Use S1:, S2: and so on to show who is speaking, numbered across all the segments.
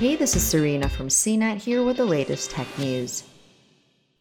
S1: Hey, this is Serena from CNET here with the latest tech news.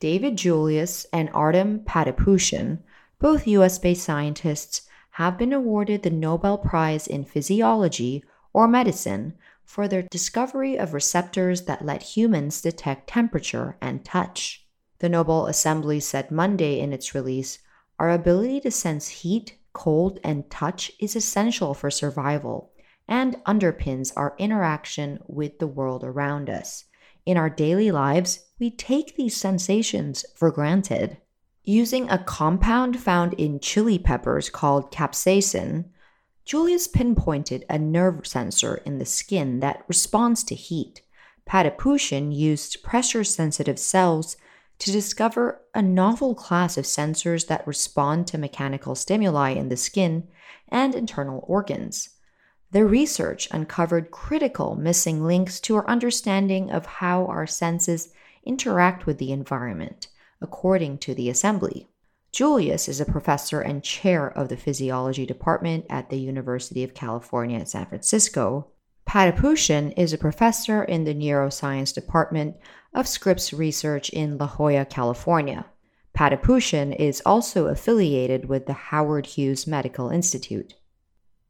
S1: David Julius and Ardem Patapoutian, both US based scientists, have been awarded the Nobel Prize in Physiology or Medicine for their discovery of receptors that let humans detect temperature and touch. The Nobel Assembly said Monday in its release our ability to sense heat, cold, and touch is essential for survival and underpins our interaction with the world around us. In our daily lives, we take these sensations for granted. Using a compound found in chili peppers called capsaicin, Julius pinpointed a nerve sensor in the skin that responds to heat. Patapoutian used pressure sensitive cells to discover a novel class of sensors that respond to mechanical stimuli in the skin and internal organs. Their research uncovered critical missing links to our understanding of how our senses interact with the environment, according to the Assembly. Julius is a professor and chair of the physiology department at the University of California San Francisco. Patapoutian is a professor in the neuroscience department of Scripps Research in La Jolla, California. Patapoutian is also affiliated with the Howard Hughes Medical Institute.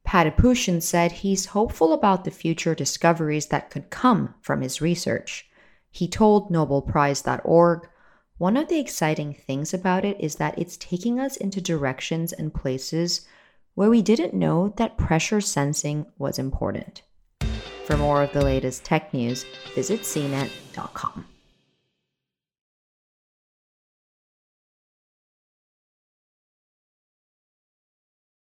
S1: Patapoutian said he's hopeful about the future discoveries that could come from his research. He told NobelPrize.org one of the exciting things about it is that it's taking us into directions and places where we didn't know that pressure sensing was important. For more of the latest tech news, visit cnet.com.